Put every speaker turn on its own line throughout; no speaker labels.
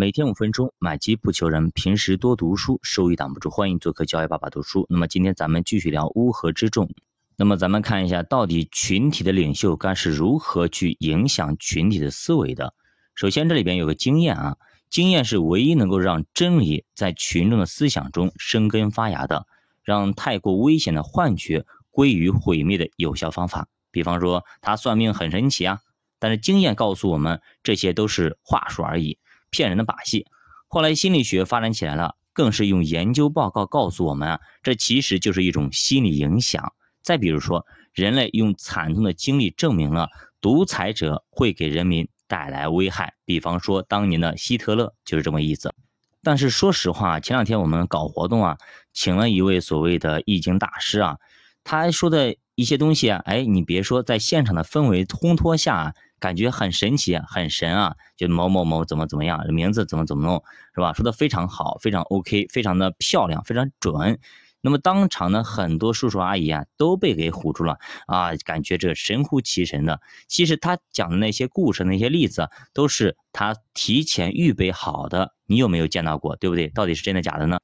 每天五分钟，买机不求人。平时多读书，收益挡不住。欢迎做客教育爸爸读书。那么今天咱们继续聊乌合之众。那么咱们看一下，到底群体的领袖该是如何去影响群体的思维的？首先，这里边有个经验啊，经验是唯一能够让真理在群众的思想中生根发芽的，让太过危险的幻觉归于毁灭的有效方法。比方说，他算命很神奇啊，但是经验告诉我们，这些都是话术而已。骗人的把戏。后来心理学发展起来了，更是用研究报告告诉我们啊，这其实就是一种心理影响。再比如说，人类用惨痛的经历证明了独裁者会给人民带来危害。比方说，当年的希特勒就是这么意思。但是说实话，前两天我们搞活动啊，请了一位所谓的易经大师啊，他说的一些东西啊，哎，你别说，在现场的氛围烘托下。感觉很神奇，很神啊！就某某某怎么怎么样，名字怎么怎么弄，是吧？说的非常好，非常 OK，非常的漂亮，非常准。那么当场呢很多叔叔阿姨啊，都被给唬住了啊！感觉这神乎其神的。其实他讲的那些故事、那些例子，都是他提前预备好的。你有没有见到过？对不对？到底是真的假的呢？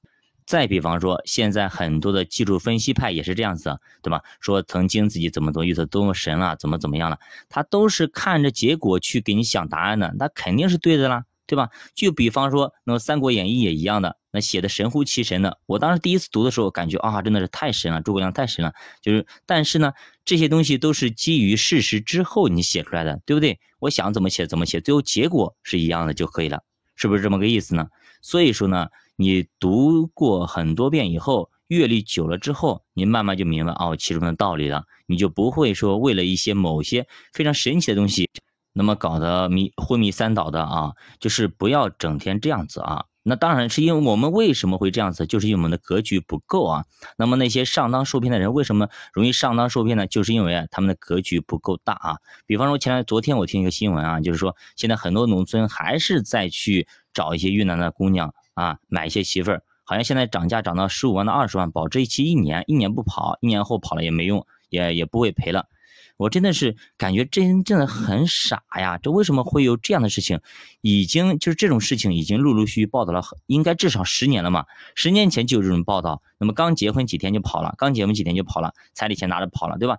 再比方说，现在很多的技术分析派也是这样子，对吧？说曾经自己怎么怎么遇到多么神了，怎么怎么样了，他都是看着结果去给你想答案的，那肯定是对的啦，对吧？就比方说，那《三国演义》也一样的，那写的神乎其神的。我当时第一次读的时候，感觉啊，真的是太神了，诸葛亮太神了。就是，但是呢，这些东西都是基于事实之后你写出来的，对不对？我想怎么写怎么写，最后结果是一样的就可以了，是不是这么个意思呢？所以说呢。你读过很多遍以后，阅历久了之后，你慢慢就明白哦其中的道理了，你就不会说为了一些某些非常神奇的东西，那么搞得迷昏迷三倒的啊，就是不要整天这样子啊。那当然是因为我们为什么会这样子，就是因为我们的格局不够啊。那么那些上当受骗的人为什么容易上当受骗呢？就是因为他们的格局不够大啊。比方说前昨天我听一个新闻啊，就是说现在很多农村还是在去找一些越南的姑娘。啊，买一些媳妇儿，好像现在涨价涨到十五万到二十万，保质期一年，一年不跑，一年后跑了也没用，也也不会赔了。我真的是感觉真正的很傻呀！这为什么会有这样的事情？已经就是这种事情已经陆陆续续报道了，应该至少十年了嘛。十年前就有这种报道，那么刚结婚几天就跑了，刚结婚几天就跑了，彩礼钱拿着跑了，对吧？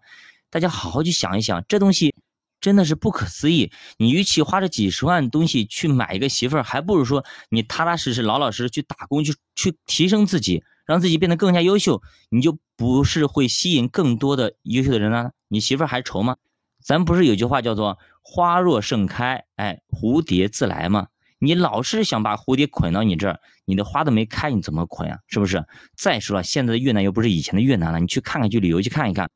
大家好好去想一想，这东西。真的是不可思议！你与其花这几十万东西去买一个媳妇儿，还不如说你踏踏实实、老老实实去打工，去去提升自己，让自己变得更加优秀，你就不是会吸引更多的优秀的人呢？你媳妇儿还愁吗？咱不是有句话叫做“花若盛开，哎，蝴蝶自来”吗？你老是想把蝴蝶捆到你这儿，你的花都没开，你怎么捆啊？是不是？再说了，现在的越南又不是以前的越南了，你去看看，去旅游去看一看。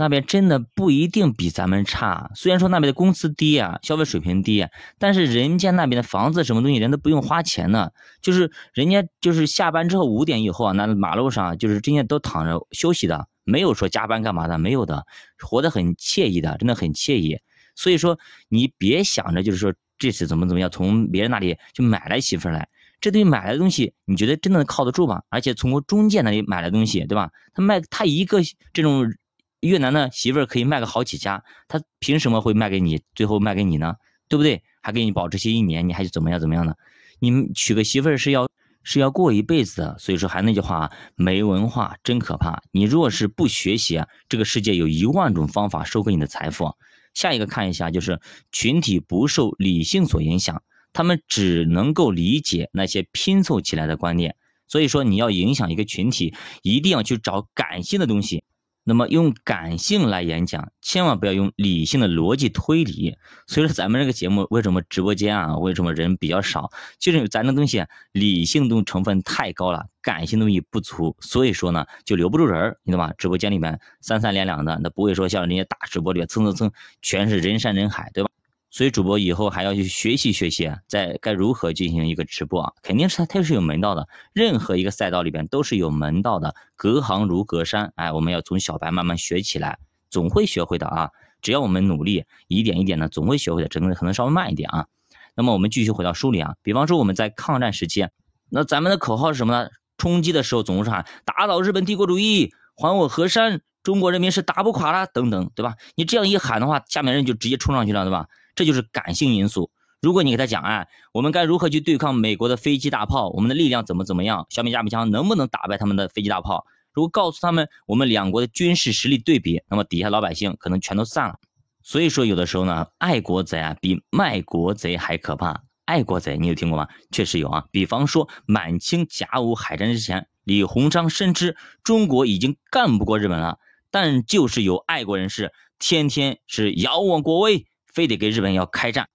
那边真的不一定比咱们差，虽然说那边的工资低啊，消费水平低，但是人家那边的房子什么东西人都不用花钱呢，就是人家就是下班之后五点以后啊，那马路上就是真的都躺着休息的，没有说加班干嘛的，没有的，活得很惬意的，真的很惬意。所以说你别想着就是说这次怎么怎么样，从别人那里就买来媳妇来，这东西买来的东西，你觉得真的靠得住吗？而且从中介那里买来东西，对吧？他卖他一个这种。越南的媳妇儿可以卖个好几家，他凭什么会卖给你？最后卖给你呢？对不对？还给你保质期一年，你还是怎么样怎么样呢？你娶个媳妇儿是要是要过一辈子的，所以说还那句话，没文化真可怕。你若是不学习啊，这个世界有一万种方法收割你的财富。下一个看一下，就是群体不受理性所影响，他们只能够理解那些拼凑起来的观念。所以说，你要影响一个群体，一定要去找感性的东西。那么用感性来演讲，千万不要用理性的逻辑推理。所以说咱们这个节目为什么直播间啊，为什么人比较少？就是咱的东西理性东成分太高了，感性东西不足，所以说呢就留不住人，你懂吧？直播间里面三三两两的，那不会说像人家大直播里面蹭蹭蹭全是人山人海，对吧？所以主播以后还要去学习学习，在该如何进行一个直播啊？肯定是它它是有门道的。任何一个赛道里边都是有门道的，隔行如隔山。哎，我们要从小白慢慢学起来，总会学会的啊！只要我们努力，一点一点的，总会学会的。只能可能稍微慢一点啊。那么我们继续回到书里啊，比方说我们在抗战时期，那咱们的口号是什么呢？冲击的时候总是喊打倒日本帝国主义，还我河山，中国人民是打不垮了等等，对吧？你这样一喊的话，下面人就直接冲上去了，对吧？这就是感性因素。如果你给他讲，哎，我们该如何去对抗美国的飞机大炮？我们的力量怎么怎么样？小米加步枪能不能打败他们的飞机大炮？如果告诉他们我们两国的军事实力对比，那么底下老百姓可能全都散了。所以说，有的时候呢，爱国贼啊比卖国贼还可怕。爱国贼，你有听过吗？确实有啊。比方说，满清甲午海战之前，李鸿章深知中国已经干不过日本了，但就是有爱国人士天天是遥望国威，非得给日本要开战。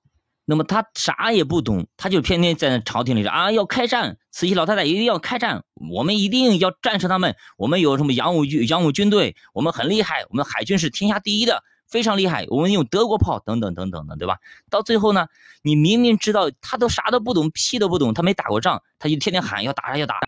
那么他啥也不懂，他就天天在那朝廷里说啊，要开战，慈禧老太太一定要开战，我们一定要战胜他们，我们有什么洋务军洋务军队，我们很厉害，我们海军是天下第一的，非常厉害，我们用德国炮等等等等的，对吧？到最后呢，你明明知道他都啥都不懂，屁都不懂，他没打过仗，他就天天喊要打要打，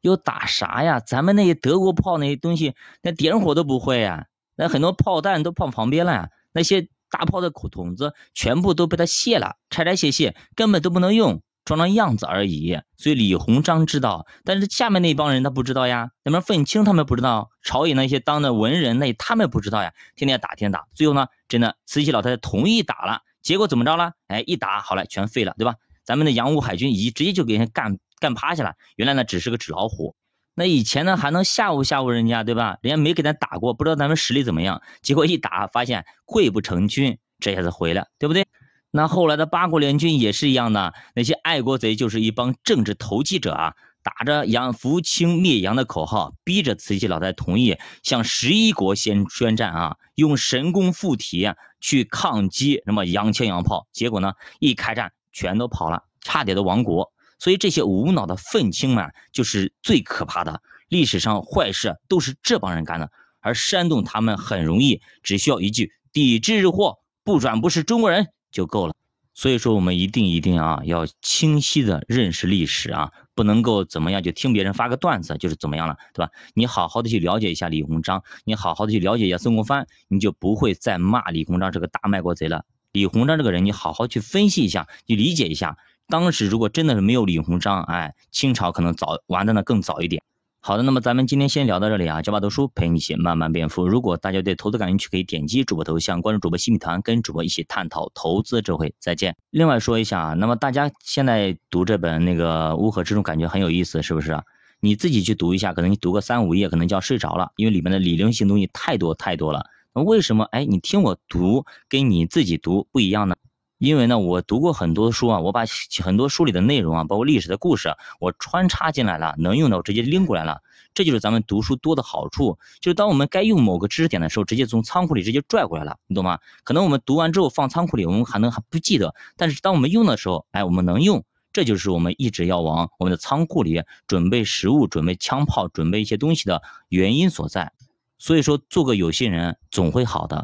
要打啥呀？咱们那些德国炮那些东西，那点火都不会呀，那很多炮弹都放旁边了呀，那些。大炮的口筒子全部都被他卸了，拆拆卸卸，根本都不能用，装装样子而已。所以李鸿章知道，但是下面那帮人他不知道呀。那边愤青他们不知道，朝野那些当的文人那他们不知道呀。天天打，天天打，最后呢，真的慈禧老太太同意打了，结果怎么着了？哎，一打好了，全废了，对吧？咱们的洋务海军一直接就给人干干趴下了。原来呢，只是个纸老虎。那以前呢还能吓唬吓唬人家，对吧？人家没给咱打过，不知道咱们实力怎么样。结果一打，发现溃不成军，这下子回来，对不对？那后来的八国联军也是一样的，那些爱国贼就是一帮政治投机者啊，打着杨扶清灭洋的口号，逼着慈禧老太同意向十一国先宣战啊，用神功附体去抗击什么洋枪洋炮。结果呢，一开战全都跑了，差点都亡国。所以这些无脑的愤青们就是最可怕的。历史上坏事都是这帮人干的，而煽动他们很容易，只需要一句“抵制日货，不转不是中国人”就够了。所以说，我们一定一定啊，要清晰的认识历史啊，不能够怎么样就听别人发个段子就是怎么样了，对吧？你好好的去了解一下李鸿章，你好好的去了解一下曾国藩，你就不会再骂李鸿章这个大卖国贼了。李鸿章这个人，你好好去分析一下，你理解一下。当时如果真的是没有李鸿章，哎，清朝可能早完的呢更早一点。好的，那么咱们今天先聊到这里啊，教爸读书陪你一起慢慢变富。如果大家对投资感兴趣，可以点击主播头像关注主播新米团，跟主播一起探讨投资智慧。再见。另外说一下啊，那么大家现在读这本那个乌合之众，感觉很有意思，是不是？你自己去读一下，可能你读个三五页，可能就要睡着了，因为里面的理论性东西太多太多了。那为什么哎，你听我读跟你自己读不一样呢？因为呢，我读过很多书啊，我把很多书里的内容啊，包括历史的故事，我穿插进来了，能用的我直接拎过来了。这就是咱们读书多的好处，就是当我们该用某个知识点的时候，直接从仓库里直接拽过来了，你懂吗？可能我们读完之后放仓库里，我们还能还不记得，但是当我们用的时候，哎，我们能用，这就是我们一直要往我们的仓库里准备食物、准备枪炮、准备一些东西的原因所在。所以说，做个有心人总会好的。